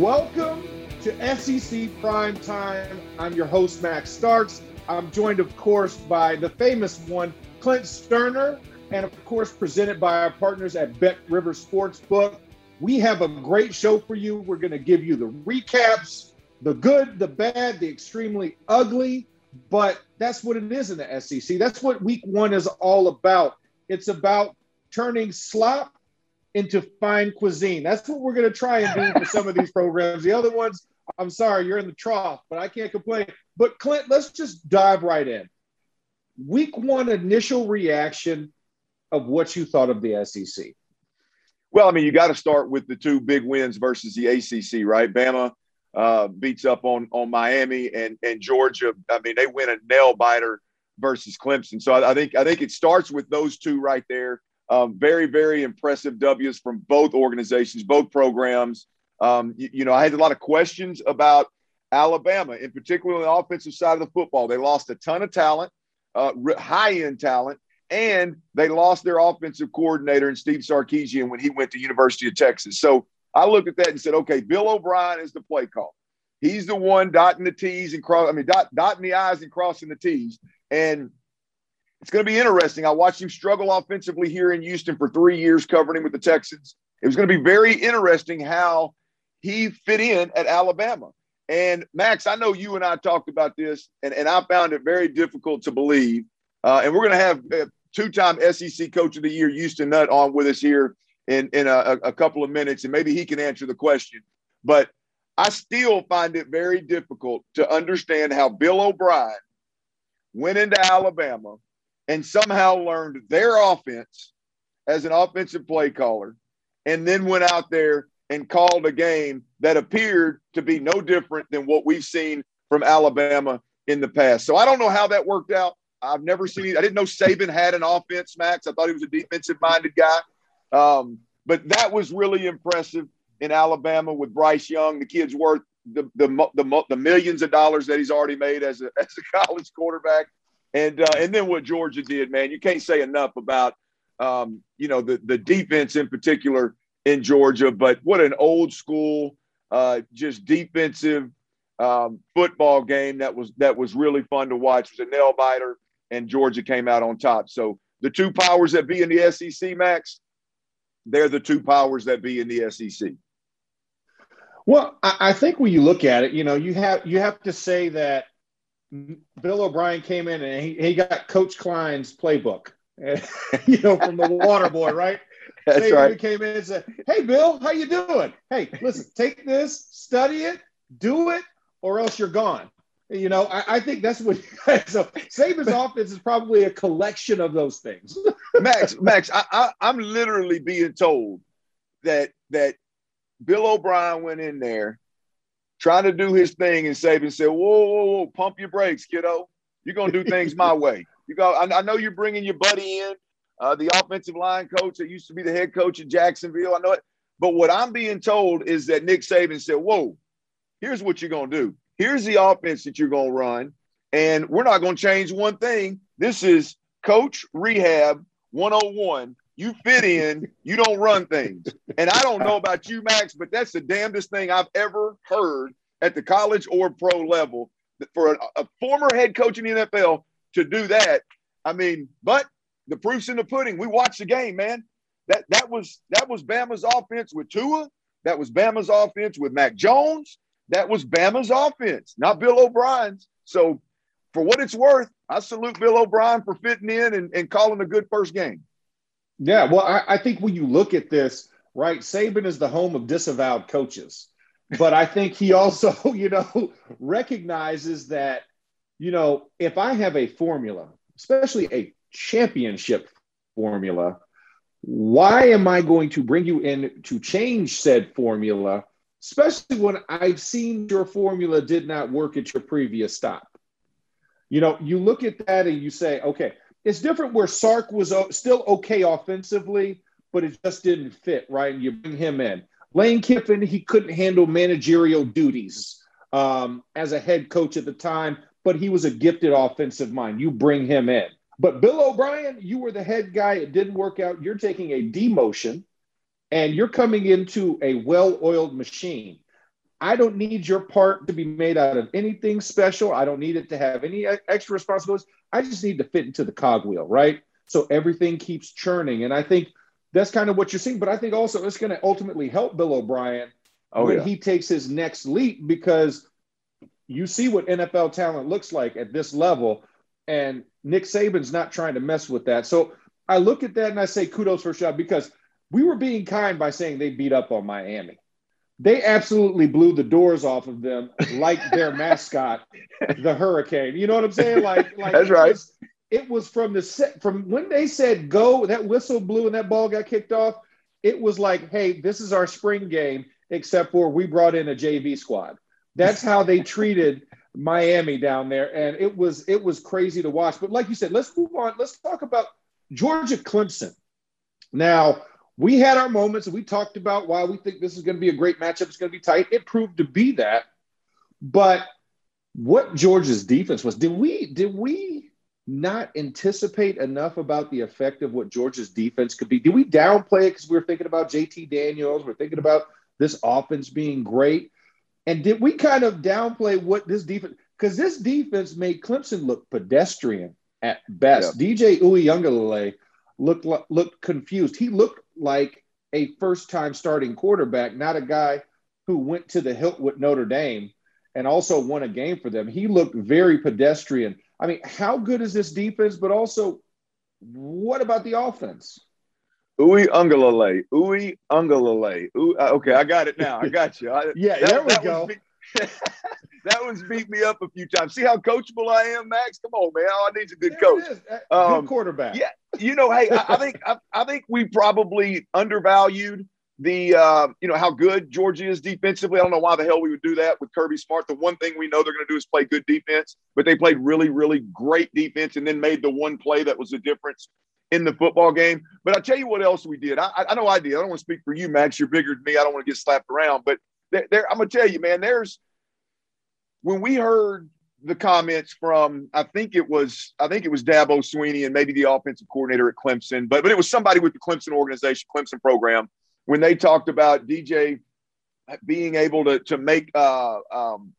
Welcome to SEC Prime Time. I'm your host, Max Starks. I'm joined, of course, by the famous one, Clint Stoerner, and of course, presented by our partners at Bet River Sportsbook. We have a great show for you. We're going to give you the recaps, the good, the bad, the extremely ugly, but that's what it is in the SEC. That's what week one is all about. It's about turning slop into fine cuisine. That's what we're going to try and do for some of these programs. The other ones, I'm sorry, you're in the trough, but I can't complain. But Clint, let's just dive right in. Week one initial reaction of what you thought of the SEC. Well, I mean, you got to start with the two big wins versus the ACC, right? Bama uh, beats up on on Miami and and Georgia. I mean, they win a nail biter versus Clemson. So I, I think I think it starts with those two right there. Um, very, very impressive W's from both organizations, both programs. Um, you, you, know, I had a lot of questions about Alabama, in particular on the offensive side of the football. They lost a ton of talent, uh, high end talent, and they lost their offensive coordinator in Steve Sarkisian when he went to University of Texas. So I looked at that and said, okay, Bill O'Brien is the play call. He's the one dotting the T's and cross. I mean, dot, dotting the I's and crossing the T's. And it's going to be interesting. I watched him struggle offensively here in Houston for three years, covering him with the Texans. It was going to be very interesting how he fit in at Alabama. And Max, I know you and I talked about this, and, and I found it very difficult to believe. Uh, and we're going to have a two-time SEC Coach of the Year, Houston Nutt, on with us here in in a, a couple of minutes, and maybe he can answer the question. But I still find it very difficult to understand how Bill O'Brien went into Alabama and somehow learned their offense as an offensive play caller, and then went out there and called a game that appeared to be no different than what we've seen from Alabama in the past. So I don't know how that worked out. I've never seen. I didn't know Saban had an offense, Max. I thought he was a defensive-minded guy, um, but that was really impressive in Alabama with Bryce Young. The kid's worth the the, the, the millions of dollars that he's already made as a, as a college quarterback. And uh, and then what Georgia did, man, you can't say enough about um, you know the the defense in particular in Georgia. But what an old school, uh, just defensive um, football game that was that was really fun to watch. It was a nail biter, and Georgia came out on top. So the two powers that be in the SEC, Max, they're the two powers that be in the SEC. Well, I think when you look at it, you know, you have you have to say that Bill O'Brien came in and he, he got Coach Klein's playbook, you know, from the water boy, right? That's Saban right. came in and said, "Hey, Bill, how you doing? Hey, listen, take this, study it, do it, or else you're gone." You know, I, I think that's what. so Saban's offense is probably a collection of those things. Max, Max, I, I, I'm literally being told that that Bill O'Brien went in there trying to do his thing, and Saban said, "Whoa, whoa, whoa, pump your brakes, kiddo. You're gonna do things my way. You go. I, I, know you're bringing your buddy in, uh, the offensive line coach that used to be the head coach at Jacksonville. I know it, but what I'm being told is that Nick Saban said, "Whoa, here's what you're gonna do. Here's the offense that you're gonna run, and we're not gonna change one thing. This is coach rehab 101." You fit in, you don't run things. And I don't know about you, Max, but that's the damnedest thing I've ever heard at the college or pro level for a, a former head coach in the NFL to do that. I mean, but the proof's in the pudding. We watched the game, man. That that was that was Bama's offense with Tua. That was Bama's offense with Mac Jones. That was Bama's offense, not Bill O'Brien's. So, for what it's worth, I salute Bill O'Brien for fitting in and, and calling a good first game. Yeah, well, I, I think when you look at this, right, Saban is the home of disavowed coaches. But I think he also, you know, recognizes that, you know, if I have a formula, especially a championship formula, why am I going to bring you in to change said formula, especially when I've seen your formula did not work at your previous stop? You know, you look at that and you say, okay, it's different where Sark was still okay offensively, but it just didn't fit, right? And you bring him in. Lane Kiffin, he couldn't handle managerial duties um, as a head coach at the time, but he was a gifted offensive mind. You bring him in. But Bill O'Brien, you were the head guy. It didn't work out. You're taking a demotion and you're coming into a well oiled machine. I don't need your part to be made out of anything special. I don't need it to have any extra responsibilities. I just need to fit into the cogwheel, right? So everything keeps churning. And I think that's kind of what you're seeing. But I think also it's going to ultimately help Bill O'Brien oh, when yeah. he takes his next leap because you see what NFL talent looks like at this level. And Nick Saban's not trying to mess with that. So I look at that and I say kudos for a because we were being kind by saying they beat up on Miami they absolutely blew the doors off of them like their mascot, the Hurricane. You know what I'm saying? Like, like that's right. Was, it was from the set from when they said go, that whistle blew and that ball got kicked off. It was like, hey, this is our spring game, except for we brought in a JV squad. That's how they treated Miami down there, and it was it was crazy to watch. But like you said, let's move on. Let's talk about Georgia Clemson. Now, we had our moments and we talked about why we think this is going to be a great matchup. It's going to be tight. It proved to be that. But what Georgia's defense was, did we did we not anticipate enough about the effect of what Georgia's defense could be? Did we downplay it because we were thinking about JT Daniels? We're thinking about this offense being great. And did we kind of downplay what this defense because this defense made Clemson look pedestrian at best. Yeah. DJ Uiagalelei looked looked confused. He looked like a first time starting quarterback, not a guy who went to the hilt with Notre Dame and also won a game for them. He looked very pedestrian. I mean, how good is this defense? But also, what about the offense? Uwe Ungalale. Uwe Ungalale. Uh, okay, I got it now. I got you. I, yeah, that, there we go. that one's beat me up a few times. See how coachable I am, Max? Come on, man. All I need is a good coach. Um, good quarterback. Yeah. You know, hey, I, I think I, I, think we probably undervalued the uh, you know how good Georgia is defensively. I don't know why the hell we would do that with Kirby Smart. The one thing we know they're going to do is play good defense, but they played really, really great defense and then made the one play that was the difference in the football game. But I'll tell you what else we did. I, I know I did. I don't want to speak for you, Max. You're bigger than me. I don't want to get slapped around, but there, there I'm going to tell you, man. There's when we heard the comments from I think it was I think it was Dabo Swinney and maybe the offensive coordinator at Clemson, but but it was somebody with the Clemson organization, Clemson program, when they talked about DJ being able to to make uh um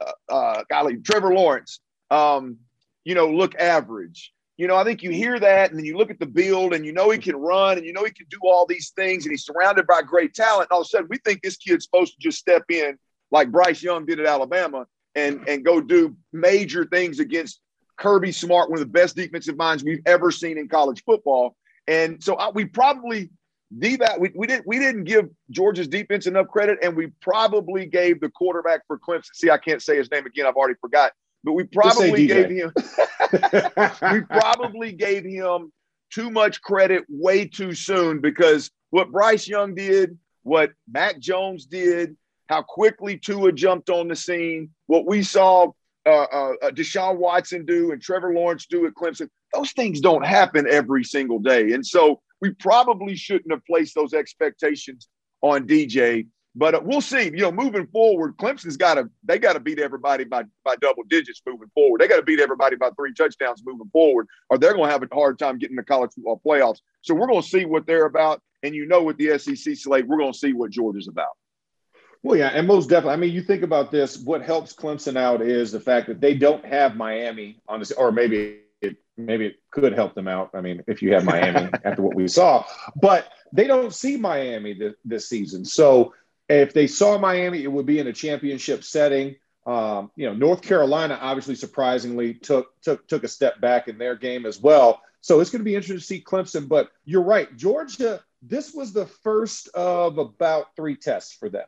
uh, uh golly Trevor Lawrence um you know look average. You know, I think you hear that and then you look at the build and you know he can run and you know he can do all these things and he's surrounded by great talent. And all of a sudden we think this kid's supposed to just step in like Bryce Young did at Alabama and and go do major things against Kirby Smart, one of the best defensive minds we've ever seen in college football. And so I, we probably that we, we didn't we didn't give Georgia's defense enough credit, and we probably gave the quarterback for Clemson. See, I can't say his name again; I've already forgot. But we probably gave him we probably gave him too much credit way too soon because what Bryce Young did, what Mac Jones did, how quickly Tua jumped on the scene, what we saw uh, uh, uh, Deshaun Watson do and Trevor Lawrence do at Clemson, those things don't happen every single day. And so we probably shouldn't have placed those expectations on DJ. But uh, we'll see. You know, moving forward, Clemson's got to they got to beat everybody by by double digits moving forward. They got to beat everybody by three touchdowns moving forward, or they're going to have a hard time getting the college football playoffs. So we're going to see what they're about, and you know, with the SEC slate, we're going to see what Georgia's about. Well, yeah, and most definitely. I mean, you think about this. What helps Clemson out is the fact that they don't have Miami on this, or maybe it maybe it could help them out. I mean, if you have Miami after what we saw, but they don't see Miami this, this, season. So if they saw Miami, it would be in a championship setting. Um, you know, North Carolina obviously surprisingly took took took a step back in their game as well. So it's going to be interesting to see Clemson. But you're right, Georgia. This was the first of about three tests for them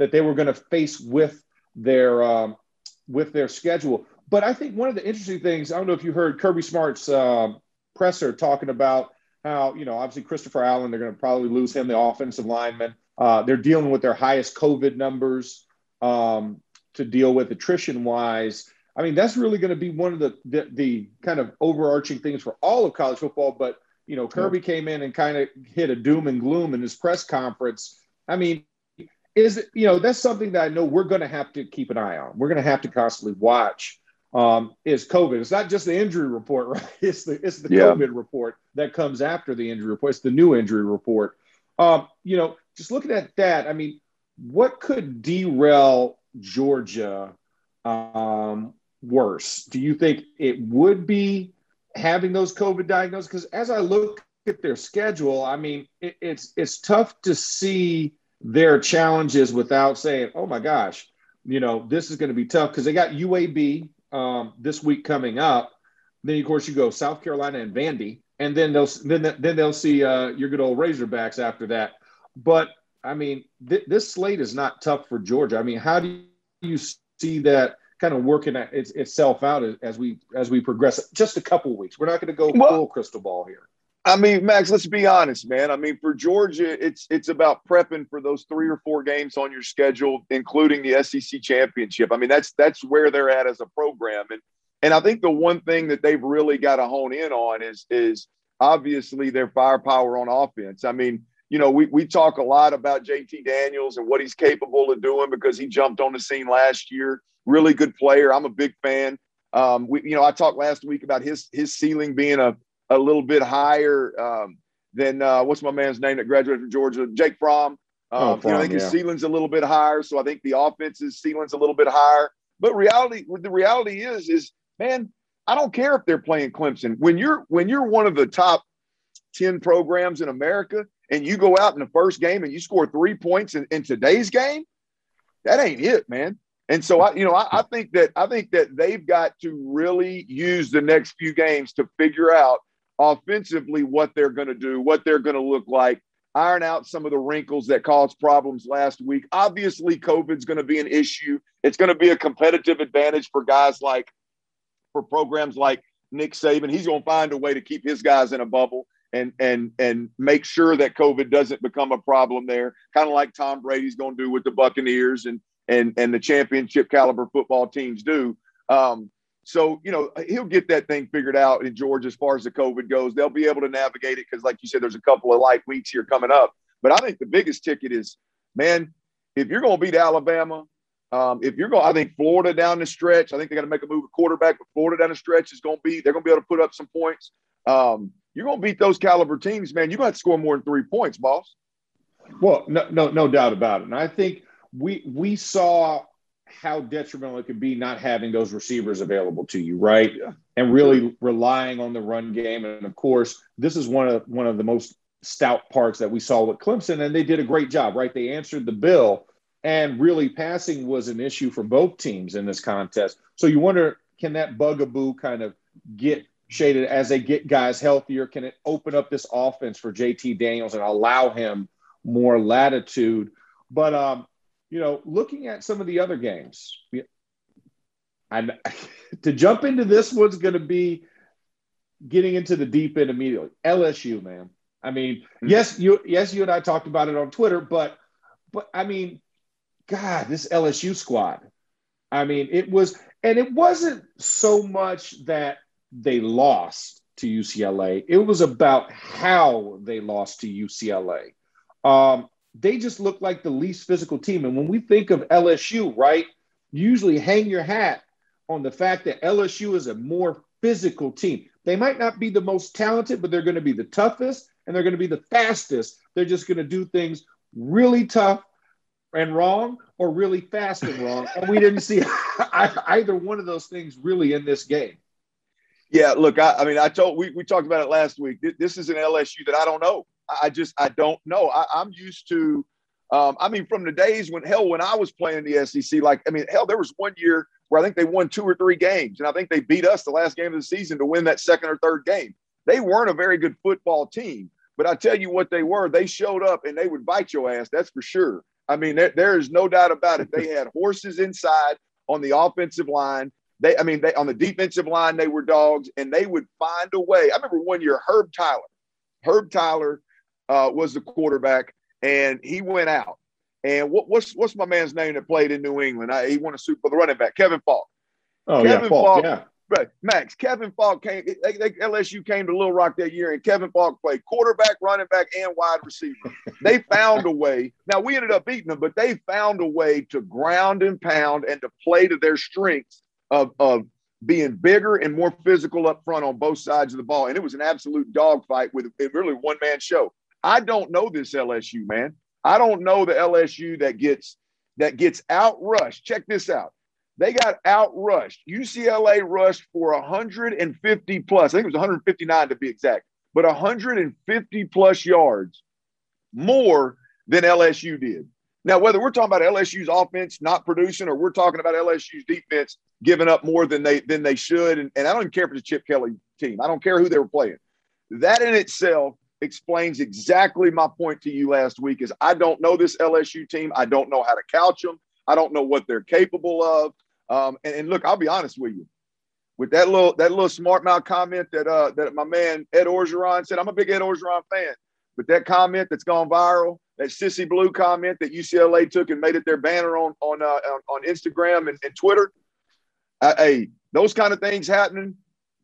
that they were going to face with their um, with their schedule. But I think one of the interesting things I don't know if you heard Kirby Smart's uh, presser talking about how you know obviously Christopher Allen they're going to probably lose him the offensive lineman. Uh, they're dealing with their highest COVID numbers um, to deal with attrition wise. I mean that's really going to be one of the, the, the kind of overarching things for all of college football. But you know Kirby came in and kind of hit a doom and gloom in his press conference. I mean is you know that's something that I know we're going to have to keep an eye on. We're going to have to constantly watch. Um, is COVID? It's not just the injury report, right? It's the it's the yeah. COVID report that comes after the injury report. It's the new injury report. Um, you know, just looking at that, I mean, what could derail Georgia um, worse? Do you think it would be having those COVID diagnoses? Because as I look at their schedule, I mean, it, it's it's tough to see their challenges without saying, "Oh my gosh, you know, this is going to be tough." Because they got UAB um, this week coming up. Then of course you go South Carolina and Vandy, and then they'll then then they'll see uh, your good old Razorbacks after that. But I mean, th- this slate is not tough for Georgia. I mean, how do you see that kind of working its, itself out as we as we progress? Just a couple weeks. We're not going to go well, full crystal ball here. I mean, Max, let's be honest, man. I mean, for Georgia, it's it's about prepping for those three or four games on your schedule, including the SEC championship. I mean, that's that's where they're at as a program, and and I think the one thing that they've really got to hone in on is is obviously their firepower on offense. I mean, you know, we we talk a lot about JT Daniels and what he's capable of doing because he jumped on the scene last year. Really good player. I'm a big fan. Um, we, you know, I talked last week about his his ceiling being a a little bit higher um, than uh, what's my man's name that graduated from Georgia, Jake Fromm. Um, oh, Fromm, you know, I think yeah. his ceiling's a little bit higher, so I think the offense's ceiling's a little bit higher. But reality, the reality is, is man, I don't care if they're playing Clemson. When you're when you're one of the top ten programs in America, and you go out in the first game and you score three points in, in today's game, that ain't it, man. And so I, you know, I, I think that I think that they've got to really use the next few games to figure out offensively what they're going to do, what they're going to look like, iron out some of the wrinkles that caused problems last week. Obviously, COVID's going to be an issue. It's going to be a competitive advantage for guys like, for programs like Nick Saban. He's going to find a way to keep his guys in a bubble and and and make sure that COVID doesn't become a problem there. Kind of like Tom Brady's going to do with the Buccaneers and and and the championship caliber football teams do. Um, so, you know, he'll get that thing figured out in Georgia as far as the COVID goes. They'll be able to navigate it because, like you said, there's a couple of light weeks here coming up. But I think the biggest ticket is, man, if you're going to beat Alabama, um, if you're going, I think Florida down the stretch, I think they got to make a move at quarterback, but Florida down the stretch is going to be, they're going to be able to put up some points. Um, you're going to beat those caliber teams, man. You're going to, to score more than three points, boss. Well, no, no, no doubt about it. And I think we we saw how detrimental it could be not having those receivers available to you, right? And really relying on the run game. And of course, this is one of one of the most stout parts that we saw with Clemson, and they did a great job, right? They answered the bill, and really passing was an issue for both teams in this contest. So you wonder, can that bugaboo kind of get shaded as they get guys healthier? Can it open up this offense for JT Daniels and allow him more latitude? But um, you know, looking at some of the other games, and to jump into this one's going to be getting into the deep end immediately. LSU, man. I mean, mm-hmm. yes, you yes, you and I talked about it on Twitter, but but I mean, God, this LSU squad. I mean, it was, and it wasn't so much that they lost to UCLA. It was about how they lost to UCLA. Um, they just look like the least physical team. And when we think of LSU, right, usually hang your hat on the fact that LSU is a more physical team. They might not be the most talented, but they're going to be the toughest and they're going to be the fastest. They're just going to do things really tough and wrong or really fast and wrong. And we didn't see either one of those things really in this game. Yeah, look, I, I mean, I told we, we talked about it last week. This is an LSU that I don't know. I just I don't know. I, am used to. Um, I mean, from the days when hell, when I was playing the SEC, like I mean, hell, there was one year where I think they won two or three games, and I think they beat us the last game of the season to win that second or third game. They weren't a very good football team, but I tell you what they were. They showed up and they would bite your ass. That's for sure. I mean, there, there is no doubt about it. They had horses inside on the offensive line. They, I mean, they on the defensive line they were dogs, and they would find a way. I remember one year Herb Tyler. Herb Tyler uh, was the quarterback, and he went out. And what, what's what's my man's name that played in New England? I, he won a Super for the running back, Kevin Faulk. Oh Kevin yeah, Faulk, Faulk, yeah. Right, Max. Kevin Faulk came. They, they, LSU came to Little Rock that year, and Kevin Faulk played quarterback, running back, and wide receiver. they found a way. Now we ended up beating them, but they found a way to ground and pound and to play to their strengths of of being bigger and more physical up front on both sides of the ball. And it was an absolute dogfight with really one man show. I don't know this LSU, man. I don't know the LSU that gets that gets outrushed. Check this out. They got outrushed. UCLA rushed for 150 plus. I think it was 159 to be exact, but 150 plus yards more than LSU did. Now, whether we're talking about LSU's offense not producing or we're talking about LSU's defense giving up more than they than they should, and, and I don't even care if it's a Chip Kelly team. I don't care who they were playing. That in itself explains exactly my point to you last week is I don't know this LSU team. I don't know how to couch them. I don't know what they're capable of. Um, and, and, look, I'll be honest with you. With that little that little smart mouth comment that uh, that my man Ed Orgeron said, I'm a big Ed Orgeron fan. But that comment that's gone viral, that sissy blue comment that UCLA took and made it their banner on on uh, on, Instagram and, and Twitter. Uh, hey, those kind of things happening,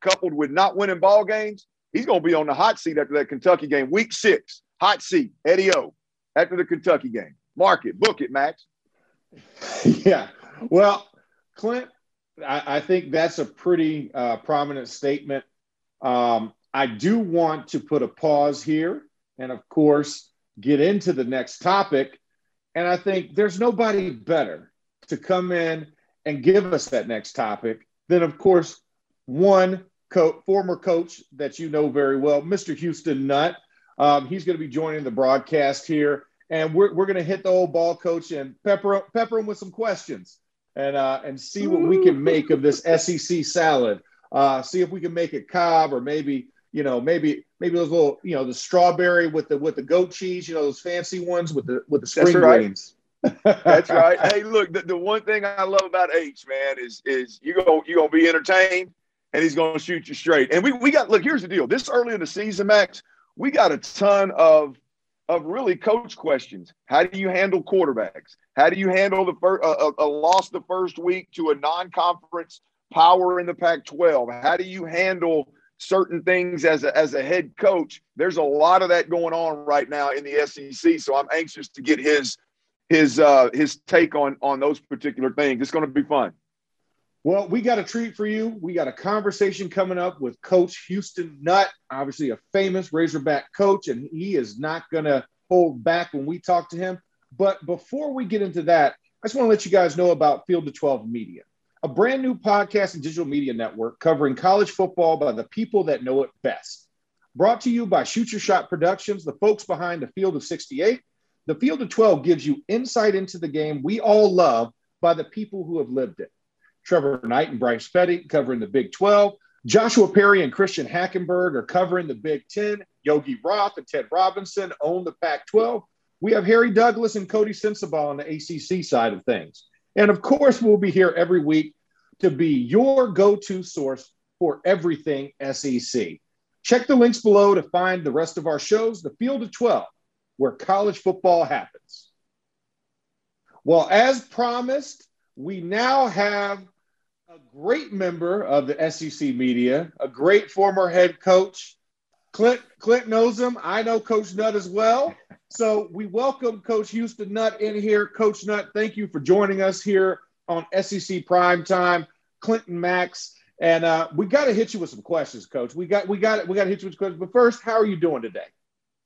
coupled with not winning ball games, he's going to be on the hot seat after that Kentucky game, week six, hot seat, Eddie O, after the Kentucky game. Mark it, book it, Max. yeah. Well, Clint, I, I think that's a pretty uh, prominent statement. Um, I do want to put a pause here and, of course, get into the next topic. And I think there's nobody better to come in and give us that next topic than, of course, one co- former coach that you know very well, Mr. Houston Nutt. Um, he's going to be joining the broadcast here, and we're, we're going to hit the old ball coach and pepper pepper him with some questions and uh, and see what we can make of this SEC salad. Uh, see if we can make it Cobb or maybe you know maybe maybe those little you know the strawberry with the with the goat cheese, you know those fancy ones with the with the spring That's right. grains. That's right. Hey, look, the, the one thing I love about H man is is you go you gonna be entertained and he's going to shoot you straight. And we, we got, look, here's the deal. This early in the season, Max, we got a ton of, of really coach questions. How do you handle quarterbacks? How do you handle the first, a, a loss the first week to a non conference power in the Pac 12? How do you handle certain things as a, as a head coach? There's a lot of that going on right now in the SEC. So I'm anxious to get his, his, uh, his take on, on those particular things. It's going to be fun. Well, we got a treat for you. We got a conversation coming up with Coach Houston Nutt, obviously a famous Razorback coach, and he is not going to hold back when we talk to him. But before we get into that, I just want to let you guys know about Field of 12 Media, a brand new podcast and digital media network covering college football by the people that know it best. Brought to you by Shoot Your Shot Productions, the folks behind the Field of 68. The Field of 12 gives you insight into the game we all love by the people who have lived it. Trevor Knight and Bryce Petty covering the Big 12. Joshua Perry and Christian Hackenberg are covering the Big 10. Yogi Roth and Ted Robinson own the Pac 12. We have Harry Douglas and Coty Sensabaugh on the ACC side of things. And of course, we'll be here every week to be your go to source for everything SEC. Check the links below to find the rest of our shows, The Field of 12, where college football happens. Well, as promised, we now have a great member of the SEC media, a great former head coach. Clint, Clint knows him. I know Coach Nutt as well. So we welcome Coach Houston Nutt in here. Coach Nutt, thank you for joining us here on SEC Prime Time. Clinton Max, and uh, we got to hit you with some questions, Coach. We got we got we got to hit you with questions. But first, how are you doing today?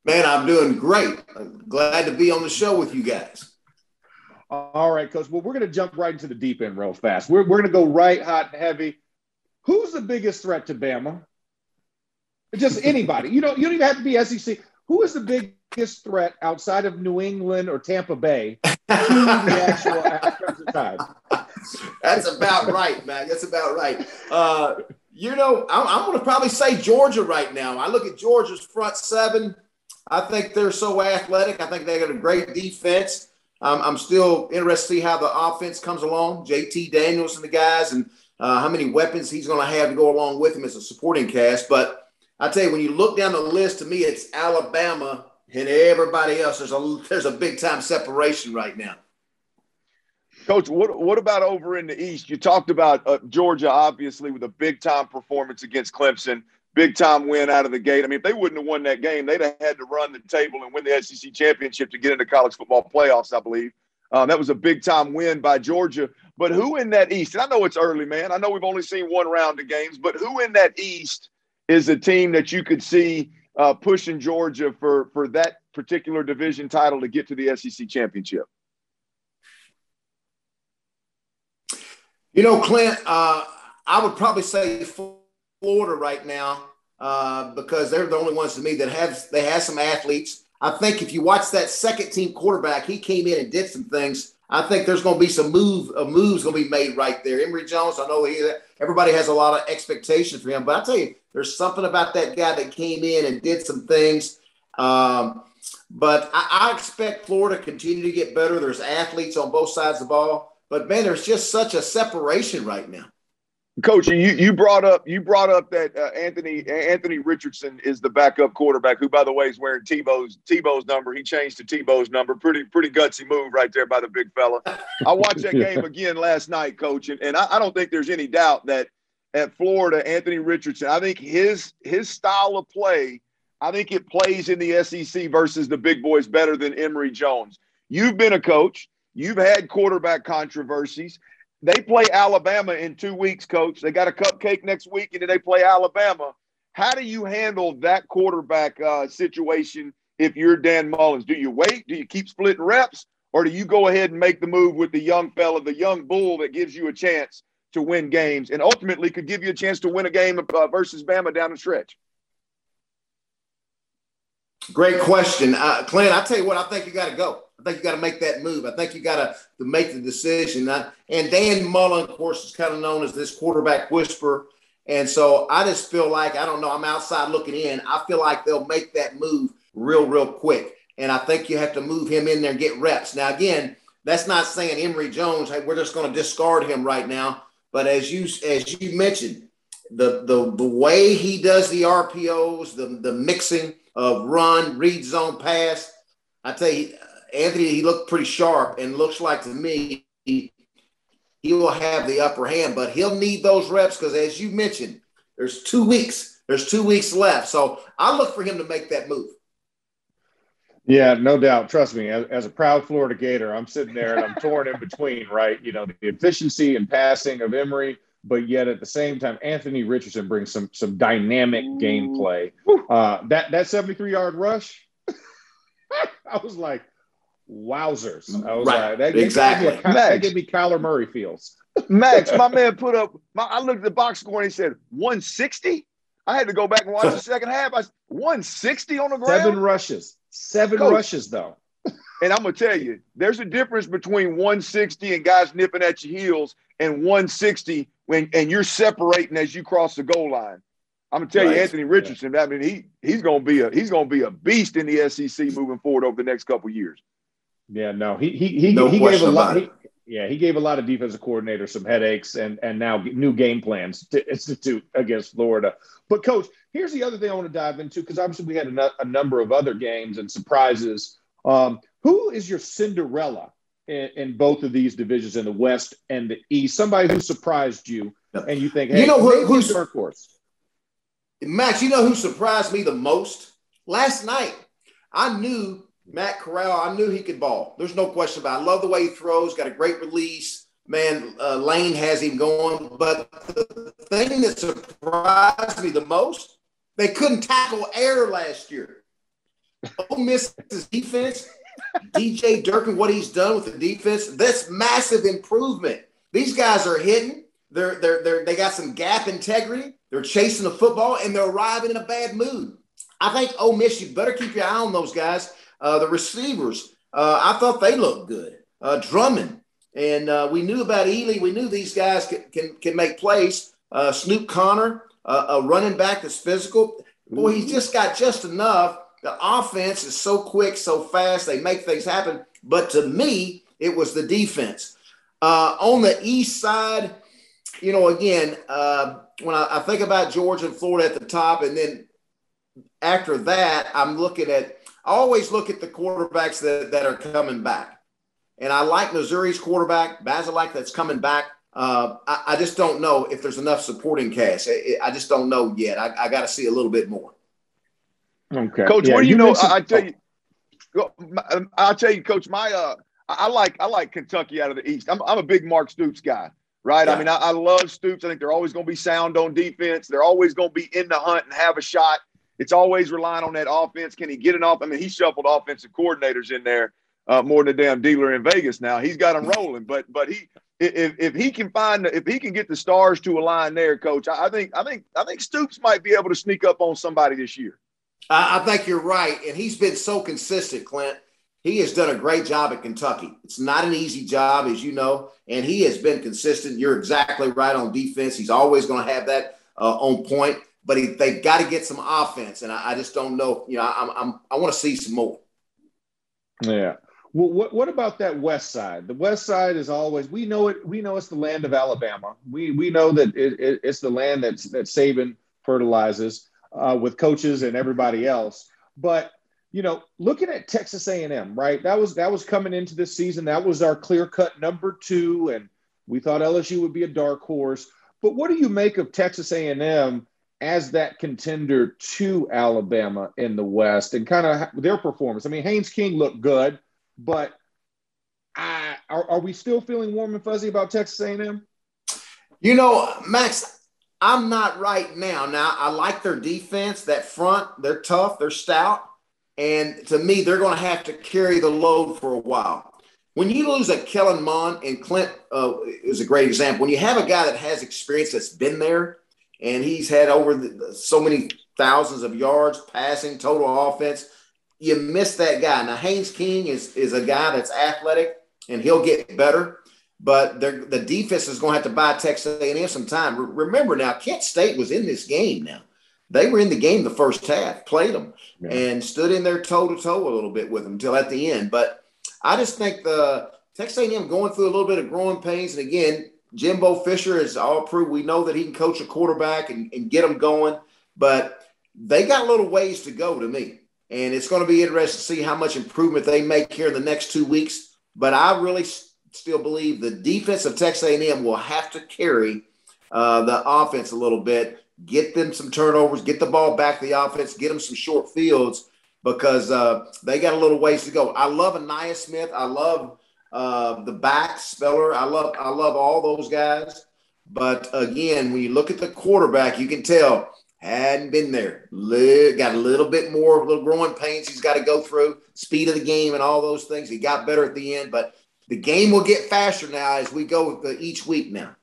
Man, I'm doing great. I'm glad to be on the show with you guys. All right, coach. Well, we're going to jump right into the deep end real fast. We're, we're going to go right hot and heavy. Who's the biggest threat to Bama? Just anybody. you know, you don't even have to be SEC. Who is the biggest threat outside of New England or Tampa Bay to the actual time? That's about right, man. That's about right. Uh, you know, I'm, I'm going to probably say Georgia right now. I look at Georgia's front seven. I think they're so athletic. I think they got a great defense. Um, I'm still interested to see how the offense comes along. JT Daniels and the guys, and uh, how many weapons he's going to have to go along with him as a supporting cast. But I tell you, when you look down the list, to me, it's Alabama and everybody else. There's a there's a big time separation right now. Coach, what what about over in the East? You talked about uh, Georgia, obviously, with a big time performance against Clemson big time win out of the gate. I mean, if they wouldn't have won that game, they'd have had to run the table and win the SEC championship to get into college football playoffs, I believe. Um, that was a big time win by Georgia. But who in that East? And I know it's early, man. I know we've only seen one round of games, but who in that East is a team that you could see uh, pushing Georgia for for that particular division title to get to the SEC championship? You know, Clint, uh, I would probably say Florida right now uh, because they're the only ones to me that have they have some athletes. I think if you watch that second team quarterback, he came in and did some things. I think there's going to be some move, a moves going to be made right there. Emory Jones, I know he, everybody has a lot of expectation for him, but I tell you, there's something about that guy that came in and did some things. Um, but I, I expect Florida to continue to get better. There's athletes on both sides of the ball, but man, there's just such a separation right now. Coach, you you brought up you brought up that uh, Anthony Anthony Richardson is the backup quarterback, who by the way is wearing Tebow's Tebow's number. He changed to Tebow's number. Pretty pretty gutsy move right there by the big fella. I watched that game again last night, Coach, and, and I, I don't think there's any doubt that at Florida, Anthony Richardson, I think his his style of play, I think it plays in the SEC versus the big boys better than Emory Jones. You've been a coach. You've had quarterback controversies. They play Alabama in two weeks, coach. They got a cupcake next week, and then they play Alabama. How do you handle that quarterback uh, situation if you're Dan Mullins? Do you wait? Do you keep splitting reps? Or do you go ahead and make the move with the young fella, the young bull that gives you a chance to win games and ultimately could give you a chance to win a game uh, versus Bama down the stretch? Great question. Uh, Clint, I tell you what, I think you got to go. I think you got to make that move. I think you got to, make the decision. and Dan Mullen, of course, is kind of known as this quarterback whisperer. And so I just feel like, I don't know, I'm outside looking in. I feel like they'll make that move real, real quick. And I think you have to move him in there and get reps. Now, again, that's not saying Emory Jones, hey, we're just going to discard him right now. But as you as you mentioned, the the the way he does the RPOs, the the mixing of run, read zone, pass, I tell you, Anthony, he looked pretty sharp and looks like to me he, he will have the upper hand, but he'll need those reps because, as you mentioned, there's two weeks. There's two weeks left, so I look for him to make that move. Yeah, no doubt. Trust me, as, as, a proud Florida Gator, I'm sitting there and I'm torn in between, right? You know, the efficiency and passing of Emory, but yet at the same time, Anthony Richardson brings some some dynamic gameplay. Uh, that that 73 yard rush, I was like, wowzers! I was right. like, that exactly. Gave me, that gave me Kyler Murray feels. Max, my man put up. My, I looked at the box score and he said 160. I had to go back and watch the second half. I 160 on the ground. Seven rushes. Seven Coach, rushes though. and I'm gonna tell you, there's a difference between 160 and guys nipping at your heels and 160 when and you're separating as you cross the goal line. I'm gonna tell right. you, Anthony Richardson. Yeah. I mean, he he's gonna be a he's gonna be a beast in the SEC moving forward over the next couple years. Yeah, no, he he he, no he gave a lot. He, yeah, he gave a lot of defensive coordinators some headaches and and now new game plans to institute against Florida. But coach, here's the other thing I want to dive into because obviously we had a, a, number of other games and surprises. Um, who is your Cinderella in, in, both of these divisions in the West and the East? Somebody who surprised you and you think, hey, you know who, who's horse? Max, you know who surprised me the most last night? I knew Matt Corral, I knew he could ball. There's no question about it. I love the way he throws, got a great release. Man, uh, Lane has him going. But the thing that surprised me the most, they couldn't tackle air last year. Ole Miss's defense, DJ Durkin, what he's done with the defense, that's massive improvement. These guys are hitting. They're, they're, they're, they got some gap integrity. They're chasing the football and they're arriving in a bad mood. I think Ole Miss, you better keep your eye on those guys uh, the receivers, uh, I thought they looked good. Uh, Drummond, and uh, we knew about Ealy. We knew these guys can, can, can make plays. Uh, Snoop Conner, a running back that's physical. Boy, he's just got just enough. The offense is so quick, so fast. They make things happen. But to me, it was the defense. Uh, on the east side, you know, again, uh, when I, I, think about Georgia and Florida at the top, and then after that, I'm looking at I always look at the quarterbacks that, that are coming back. And I like Missouri's quarterback, Bazelak, that's coming back. Uh, I, I, just don't know if there's enough supporting cast. I, I just don't know yet. I, I got to see a little bit more. Okay, Coach. Yeah, what do you, you know? I, I tell you, I'll tell you, Coach. My uh, I like I like Kentucky out of the East. I'm I'm a big Mark Stoops guy, right? Yeah. I mean, I, I love Stoops. I think they're always going to be sound on defense. They're always going to be in the hunt and have a shot it's always relying on that offense. Can he get it off? I mean, he shuffled offensive coordinators in there uh, more than a damn dealer in Vegas now. He's got them rolling, but but he if, if he can find if he can get the stars to align there, coach, I, think I think I think Stoops might be able to sneak up on somebody this year. I, I think you're right, and he's been so consistent, Clint. He has done a great job at Kentucky. It's not an easy job, as you know, and he has been consistent. You're exactly right on defense. He's always going to have that uh, on point, but he, they've got to get some offense, and I, I just don't know. You know, I'm, I'm I want to see some more. Yeah. Well, what, what about that west side? The west side is always we know it. We know it's the land of Alabama. We we know that it, it, it's the land that's that Saban fertilizes uh, with coaches and everybody else. But you know, looking at Texas A&M, right? That was that was coming into this season. That was our clear cut number two, and we thought LSU would be a dark horse. But what do you make of Texas A&M as that contender to Alabama in the West and kind of their performance? I mean, Haynes King looked good but I, are, are we still feeling warm and fuzzy about Texas A&M? You know, Max, I'm not right now. Now I like their defense, that front. They're tough, they're stout, and to me, they're going to have to carry the load for a while. When you lose a Kellen Mond and Clint uh, is a great example. When you have a guy that has experience that's been there, and he's had over the, so many thousands of yards passing, total offense you miss that guy. Now Haynes King is is a guy that's athletic and he'll get better, but the defense is going to have to buy Texas A&M some time. remember now, Kent State was in this game. Now they were in the game the first half, played them, yeah. and stood in there toe to toe a little bit with them until at the end. But I just think the Texas A&M going through a little bit of growing pains, and again, Jimbo Fisher is all proved. We know that he can coach a quarterback and, and get them going, but they got a little ways to go to me and it's going to be interesting to see how much improvement they make here in the next two weeks. But I really still believe the defense of Texas A&M will have to carry uh, the offense a little bit, get them some turnovers, get the ball back to the offense, get them some short fields because uh, they got a little ways to go. I love Ainias Smith. I love uh, the back Spiller. I love I love all those guys. But again, when you look at the quarterback, you can tell hadn't been there. got a little bit more, little growing pains he's got to go through, speed of the game and all those things. He got better at the end, but the game will get faster now as we go each week now.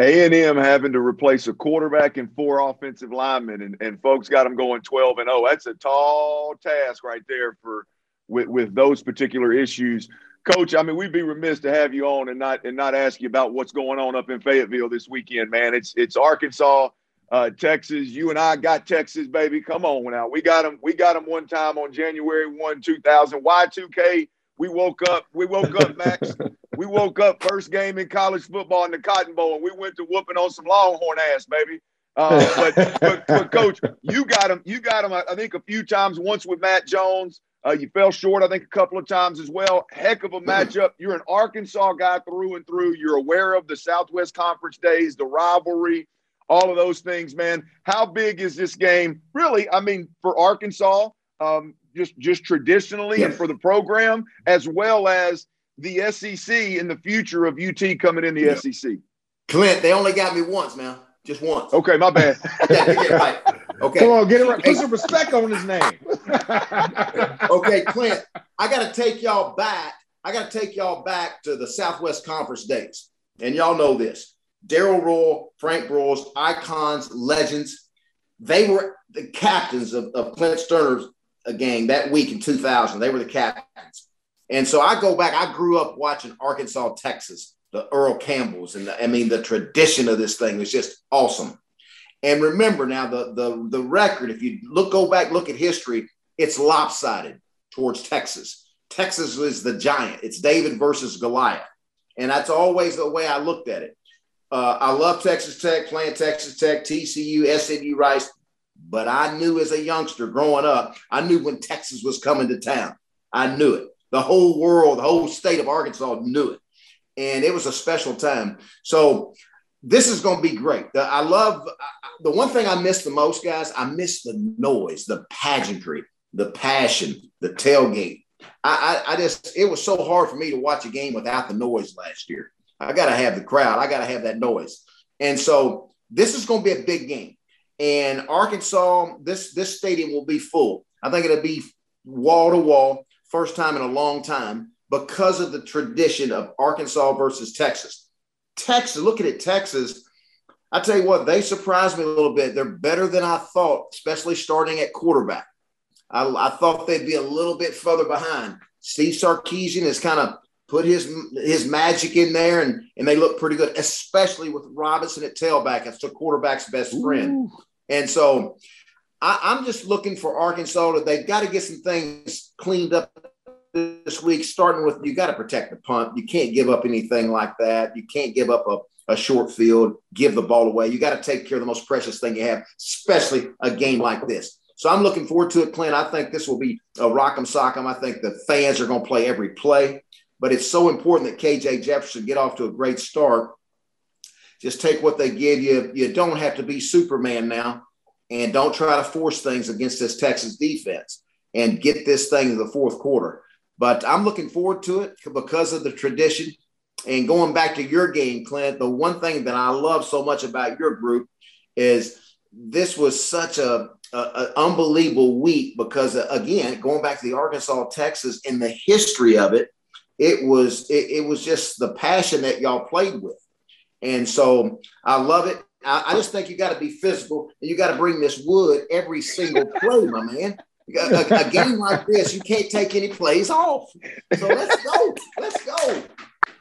A&M having to replace a quarterback and four offensive linemen, and, and folks got them going 12 and 0. That's a tall task right there for with, with those particular issues. Coach, I mean, we'd be remiss to have you on and not and not ask you about what's going on up in Fayetteville this weekend, man. It's it's Arkansas uh, Texas. You and I got Texas, baby. Come on now. We got them. We got them one time on January 1, 2000. Y2K. We woke up. We woke up, Max. we woke up first game in college football in the Cotton Bowl, and we went to whooping on some Longhorn ass, baby. Uh, but, but, but, coach, you got him. You got him. I think a few times. Once with Matt Jones, uh, you fell short. I think a couple of times as well. Heck of a matchup. You're an Arkansas guy through and through. You're aware of the Southwest Conference days, the rivalry all of those things, man. How big is this game? Really, I mean, for Arkansas, um, just just traditionally and for the program, as well as the SEC in the future of UT coming in the yeah. SEC. Clint, they only got me once, man. Just once. Okay, my bad. right. Okay. Come on, get it right. Put some respect on his name. okay, Clint, I got to take y'all back. I got to take y'all back to the Southwest Conference days. And y'all know this. Darrell Royal, Frank Broyles, icons, legends. They were the captains of, of Clint Stoerner's uh, gang that week in 2000. They were the captains. And so I go back, I grew up watching Arkansas, Texas, the Earl Campbells. And the, I mean, the tradition of this thing was just awesome. And remember now the, the, the record, if you look, go back, look at history, it's lopsided towards Texas. Texas is the giant. It's David versus Goliath. And that's always the way I looked at it. Uh, I love Texas Tech, playing Texas Tech, TCU, SMU, Rice. But I knew as a youngster growing up, I knew when Texas was coming to town. I knew it. The whole world, the whole state of Arkansas knew it. And it was a special time. So this is going to be great. The, I love the one thing I miss the most, guys. I miss the noise, the pageantry, the passion, the tailgate. I, I, I just, it was so hard for me to watch a game without the noise last year. I got to have the crowd. I got to have that noise. And so this is going to be a big game. And Arkansas, this this stadium will be full. I think it'll be wall to wall, first time in a long time because of the tradition of Arkansas versus Texas. Texas, looking at Texas, I tell you what, they surprised me a little bit. They're better than I thought, especially starting at quarterback. I, I thought they'd be a little bit further behind. Steve Sarkisian has kind of put his his magic in there, and and they look pretty good, especially with Robinson at tailback. It's the quarterback's best friend, Ooh. and so I, am just looking for Arkansas. They've got to get some things cleaned up this week. Starting with you got to protect the punt. You can't give up anything like that. You can't give up a a short field, give the ball away. You got to take care of the most precious thing you have, especially a game like this. So I'm looking forward to it, Clint. I think this will be a rock'em sock'em. I think the fans are going to play every play, but it's so important that KJ Jefferson get off to a great start. Just take what they give you. You don't have to be Superman now, and don't try to force things against this Texas defense and get this thing in the fourth quarter. But I'm looking forward to it because of the tradition. And going back to your game, Clint, the one thing that I love so much about your group is this was such a an unbelievable week because uh, again, going back to the Arkansas Texas and the history of it, it was it, it, was just the passion that y'all played with, and so I love it. I, I just think you got to be physical and you got to bring this wood every single play, my man. A, a, game like this, you can't take any plays off. So let's go. Let's go.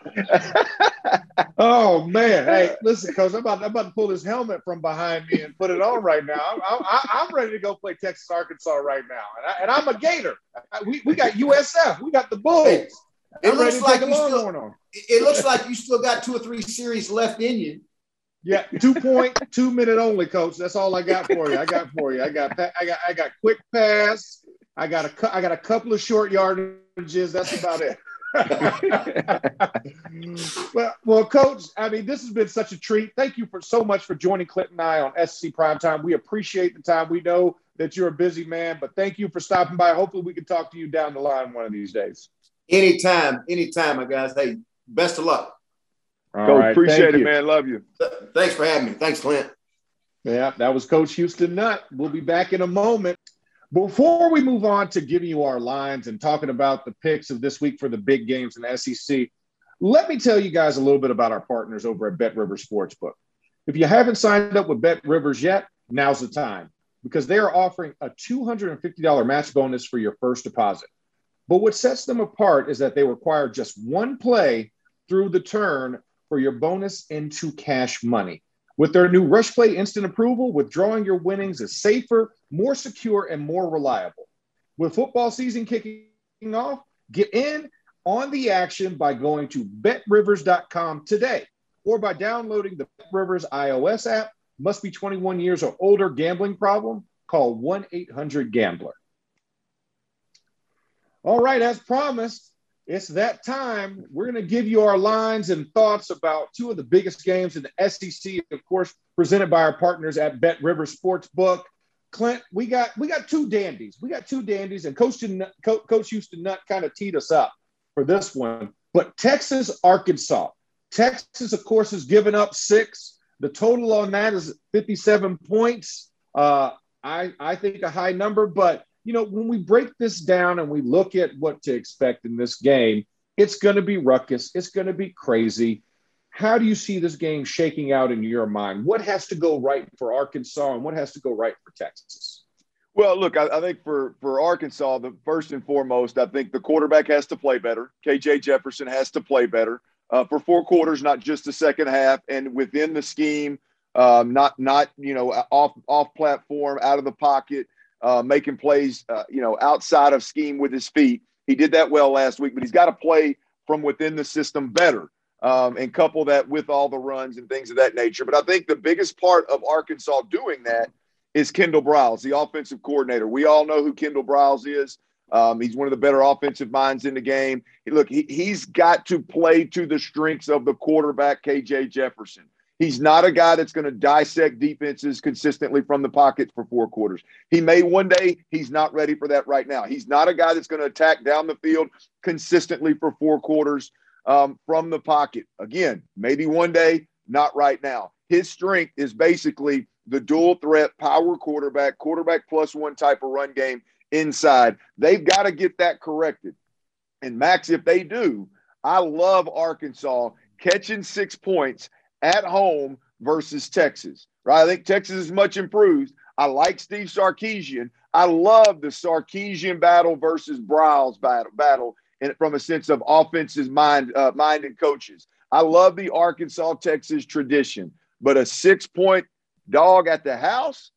oh man! Hey, listen, coach, I'm about, I'm about to pull this helmet from behind me and put it on right now. I'm, I, am ready to go play Texas Arkansas right now, and, I, am a Gator. We, we got USF. We got the Bulls. It I'm looks like you still, It looks like you still got two or three series left in you. Yeah, two point two minute only, coach. That's all I got for you. I got for you. I got I got I got quick pass. I got a I got a couple of short yardages. That's about it. well, well, Coach, I mean, this has been such a treat. Thank you for so much for joining Clinton and I on SEC Prime Time. We appreciate the time. We know that you're a busy man, but thank you for stopping by. Hopefully, we can talk to you down the line one of these days. Anytime, anytime, my guys. Hey, best of luck. All Coach, right, appreciate it, you. man. Love you. Thanks for having me. Thanks, Clint. Yeah, that was Coach Houston Nutt. We'll be back in a moment. Before we move on to giving you our lines and talking about the picks of this week for the big games in the SEC, let me tell you guys a little bit about our partners over at Bet Rivers Sportsbook. If you haven't signed up with Bet Rivers yet, now's the time because they are offering a $250 match bonus for your first deposit. But what sets them apart is that they require just one play through the turn for your bonus into cash money. With their new RushPay instant approval, withdrawing your winnings is safer, more secure, and more reliable. With football season kicking off, get in on the action by going to betrivers.com today or by downloading the BetRivers iOS app. Must be 21 years or older. Gambling problem? Call 1 800 Gambler. All right, as promised, it's that time. We're going to give you our lines and thoughts about two of the biggest games in the SEC, of course, presented by our partners at Bet River Sportsbook. Clint, we got we got two dandies. We got two dandies, and Coach Coach Houston Nutt kind of teed us up for this one. But Texas, Arkansas. Texas, of course, has given up six. The total on that is 57 points. Uh, I I think a high number, but you know, when we break this down and we look at what to expect in this game, it's going to be ruckus. It's going to be crazy. How do you see this game shaking out in your mind? What has to go right for Arkansas and what has to go right for Texas? Well, look, I, I, think for for Arkansas, the first and foremost, I think the quarterback has to play better. KJ Jefferson has to play better uh, for four quarters, not just the second half, and within the scheme, um, not not you know off off platform, out of the pocket uh, making plays, uh, you know, outside of scheme with his feet. He did that well last week, but he's got to play from within the system better um, and couple that with all the runs and things of that nature. But I think the biggest part of Arkansas doing that is Kendall Briles, the offensive coordinator. We all know who Kendall Briles is. Um, he's one of the better offensive minds in the game. Look, he, he's got to play to the strengths of the quarterback, KJ Jefferson. He's not a guy that's going to dissect defenses consistently from the pocket for four quarters. He may one day, he's not ready for that right now. He's not a guy that's going to attack down the field consistently for four quarters um, from the pocket. Again, maybe one day, not right now. His strength is basically the dual threat power quarterback, quarterback plus one type of run game inside. They've got to get that corrected. And Max, if they do, I love Arkansas catching six points at home versus Texas. Right? I think Texas is much improved. I like Steve Sarkisian. I love the Sarkisian battle versus Briles battle, battle and from a sense of offenses mind uh, minded coaches. I love the Arkansas Texas tradition, but a six point dog at the house,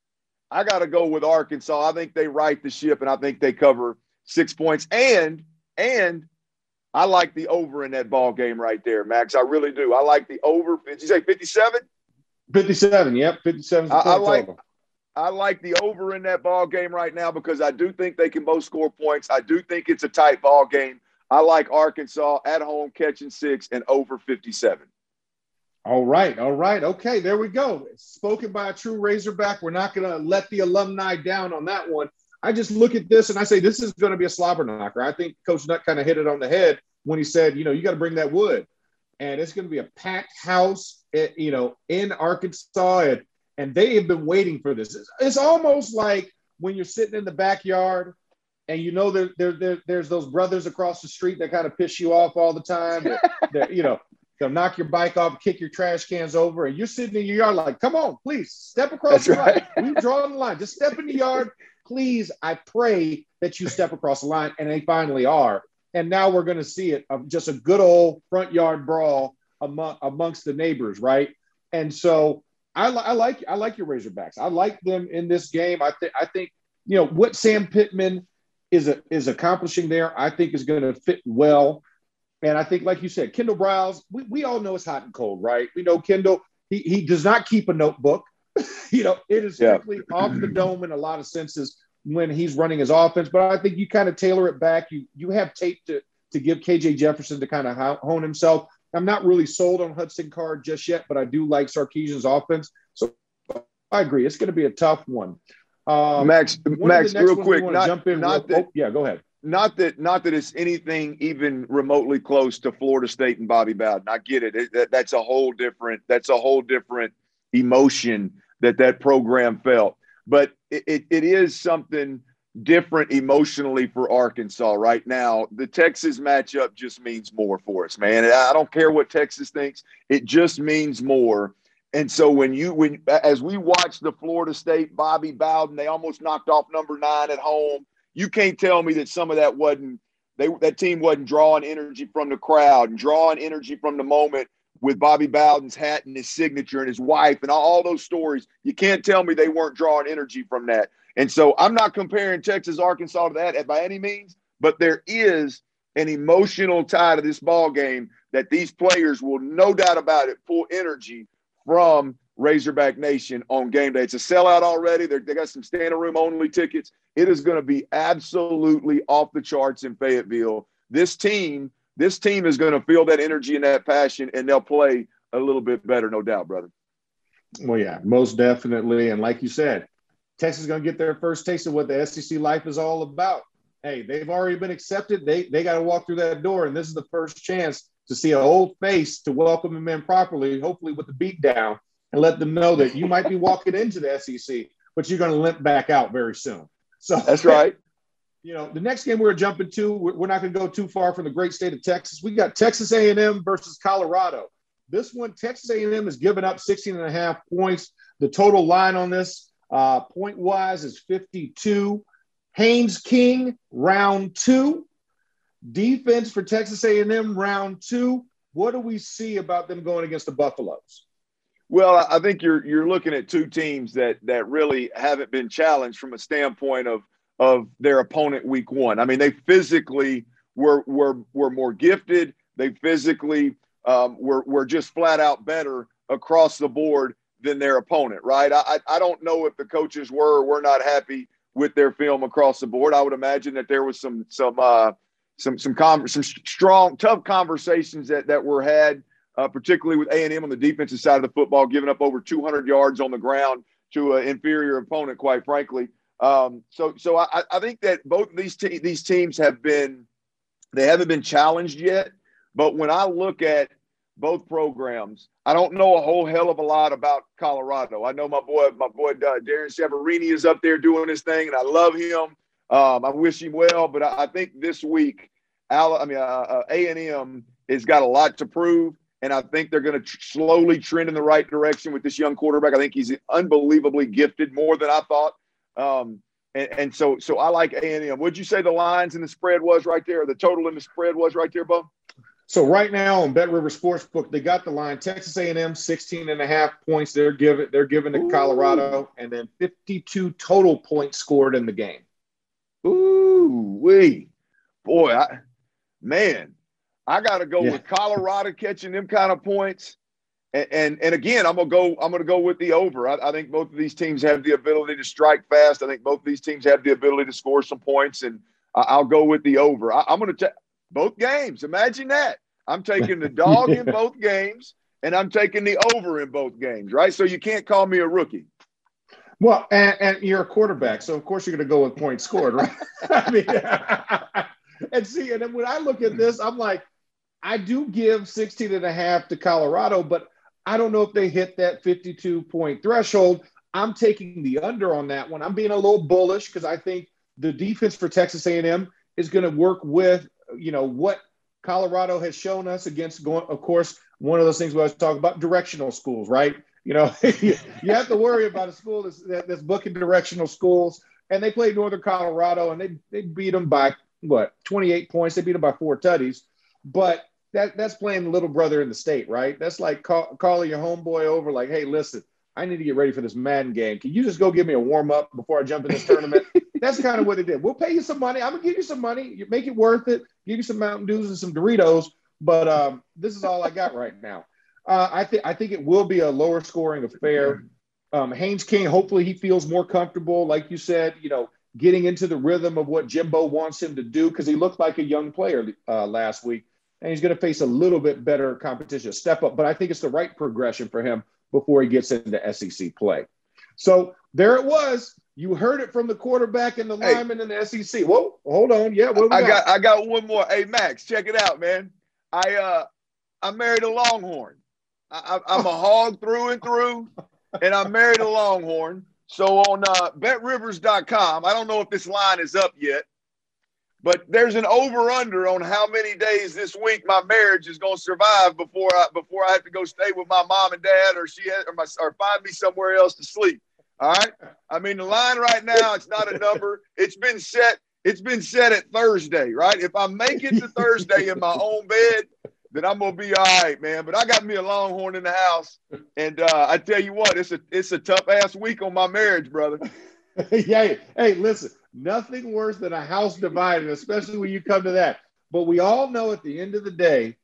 I got to go with Arkansas. I think they right the ship, and I think they cover six points. And and I like the over in that ball game right there, Max. I really do. I like the over. Did you say fifty-seven? Fifty-seven. Yep, fifty-seven. I, I like. I like the over in that ball game right now because I do think they can both score points. I do think it's a tight ball game. I like Arkansas at home catching six and over 57. All right. All right. Okay. There we go. Spoken by a true Razorback. We're not going to let the alumni down on that one. I just look at this and I say, this is going to be a slobber knocker. I think Coach Nutt kind of hit it on the head when he said, you know, you got to bring that wood. And it's going to be a packed house, at, eh, you know, in Arkansas. And, and they have been waiting for this. It's, it's almost like when you're sitting in the backyard and you know there, there, there, there's those brothers across the street that kind of piss you off all the time. That, you know, they'll knock your bike off, kick your trash cans over, and you're sitting in your yard like, "Come on, please step across That's the right. line. We draw the line. Just step in the yard, please. I pray that you step across the line." And they finally are. And now we're going to see it of just a good old front yard brawl among, amongst the neighbors, right? And so I, I like I like your Razorbacks. I like them in this game. I think I think you know what Sam Pittman is a, is accomplishing there. I think is going to fit well. And I think, like you said, Kendall Briles, we, we all know it's hot and cold, right? We know Kendall, he, he does not keep a notebook. you know, it is yeah. strictly off the dome in a lot of senses when he's running his offense. But I think you kind of tailor it back. You you have tape to to give KJ Jefferson to kind of hone himself. I'm not really sold on Hudson Card just yet, but I do like Sarkisian's offense. So I agree. It's going to be a tough one. Um, Max, Max, real quick, not, jump in not real, that, oh, yeah, go ahead. Not that, not that it's anything even remotely close to Florida State and Bobby Bowden. I get it. it that, that's a whole different. That's a whole different emotion that that program felt. But it, it, it is something different emotionally for Arkansas right now. The Texas matchup just means more for us, man. I don't care what Texas thinks. It just means more and so when you when as we watch the Florida State Bobby Bowden, they almost knocked off number nine at home. You can't tell me that some of that wasn't they that team wasn't drawing energy from the crowd and drawing energy from the moment with Bobby Bowden's hat and his signature and his wife and all, those stories. You can't tell me they weren't drawing energy from that. And so I'm not comparing Texas Arkansas to that by any means, but there is an emotional tie to this ball game that these players will no doubt about it pull energy from Razorback Nation on game day. It's a sellout already. They're, they got some standing room only tickets. It is going to be absolutely off the charts in Fayetteville. This team, this team is going to feel that energy and that passion, and they'll play a little bit better, no doubt, brother. Well, yeah, most definitely. And like you said, Texas is going to get their first taste of what the SEC life is all about. Hey, they've already been accepted. They they got to walk through that door, and this is the first chance to see an old face to welcome them in properly, hopefully with the beat down, and let them know that you might be walking into the SEC, but you're going to limp back out very soon. So that's right. You know, the next game we're jumping to, we're not going to go too far from the great state of Texas. We got Texas A&M versus Colorado. This one, Texas A&M is giving up 16 and a half points. The total line on this, uh, point wise, is 52. Haynes King, round two. Defense for Texas A&M round two. What do we see about them going against the Buffaloes? Well, I think you're you're looking at two teams that that really haven't been challenged from a standpoint of of their opponent week one. I mean, they physically were were were more gifted. They physically um, were were just flat out better across the board than their opponent. Right? I I don't know if the coaches were or were not happy with their film across the board. I would imagine that there was some some uh, some some com- some strong, tough conversations that that were had, uh, particularly with A and M on the defensive side of the football, giving up over 200 yards on the ground to an inferior opponent. Quite frankly, um, so so I, I think that both these te- these teams have been they haven't been challenged yet. But when I look at both programs. I don't know a whole hell of a lot about Colorado. I know my boy, my boy uh, Darrin Chiaverini is up there doing his thing, and I love him. Um, I wish him well, but I, I think this week, Al, I mean, uh, uh, A and M has got a lot to prove, and I think they're going to tr- slowly trend in the right direction with this young quarterback. I think he's unbelievably gifted, more than I thought. Um, and, and, so, so I like A and M. Would you say the lines and the spread was right there? The total and the spread was right there, Bo? So right now on Bet River Sportsbook, they got the line Texas A&M 16 and a half points. They're giving they're giving to Colorado, and then 52 total points scored in the game. Ooh, wee, boy, I, man, I got to go yeah. with Colorado catching them kind of points. And, and, and again, I'm gonna go. I'm gonna go with the over. I, I, think both of these teams have the ability to strike fast. I think both of these teams have the ability to score some points, and I, will go with the over. I, am gonna take both games. Imagine that. I'm taking the dog in both games, and I'm taking the over in both games. Right. So you can't call me a rookie. Well, and, and you're a quarterback, so of course you're going to go with points scored, right? I mean, and see, and then when I look at this, I'm like, I do give 16 and a half to Colorado, but I don't know if they hit that 52 point threshold. I'm taking the under on that one. I'm being a little bullish because I think the defense for Texas A&M is going to work with, you know, what Colorado has shown us against going, of course, one of those things we always talk about directional schools, right? You know, you have to worry about a school that's, that's booking directional schools. And they played Northern Colorado and they, they beat them by what, 28 points. They beat them by four tutties. But that that's playing little brother in the state, right? That's like call, calling your homeboy over, like, hey, listen, I need to get ready for this Madden game. Can you just go give me a warm up before I jump in this tournament? that's kind of what it did. We'll pay you some money. I'm gonna give you some money. You make it worth it. Give you some Mountain Dews and some Doritos. But um, this is all I got right now. Uh, I think I think it will be a lower scoring affair. Um, Haynes King, hopefully, he feels more comfortable, like you said. You know, getting into the rhythm of what Jimbo wants him to do because he looked like a young player uh, last week and he's going to face a little bit better competition, step up. But I think it's the right progression for him before he gets into SEC play. So there it was. You heard it from the quarterback and the hey, lineman in the SEC. Whoa, hold on. Yeah, I got? got I got one more. Hey Max, check it out, man. I uh I married a Longhorn. I, am a hog through and through, and I married a Longhorn. So on uh, BetRivers.com, I don't know if this line is up yet, but there's an over under on how many days this week my marriage is going to survive before I before I have to go stay with my mom and dad or she has, or, my, or find me somewhere else to sleep. All right. I mean the line right now it's not a number. It's been set. It's been set at Thursday, right? If I make it to Thursday in my own bed, then I'm gonna be all right, man. But I got me a Longhorn in the house, and uh, I tell you what, it's a it's a tough ass week on my marriage, brother. yeah. Hey, listen nothing worse than a house divided, especially when you come to that. But we all know at the end of the day,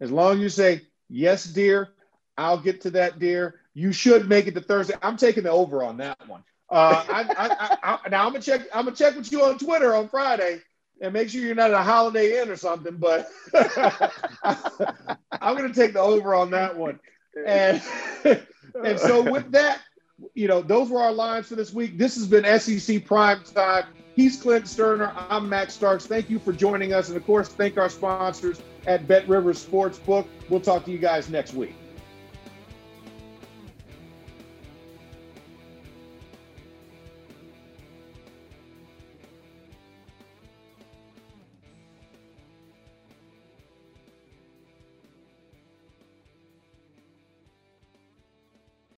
as long as you say, yes, dear, I'll get to that, dear, you should make it to Thursday. I'm taking the over on that one. Uh, I, I, I, now I'm gonna check. I'm gonna check with you on Twitter on Friday and make sure you're not at a Holiday Inn or something. But I'm gonna take the over on that one. And and so with that, you know, those were our lines for this week. This has been SEC Prime Time. He's Clint Stoerner. I'm Max Starks. Thank you for joining us. And of course, thank our sponsors at Bet Rivers Sportsbook. We'll talk to you guys next week.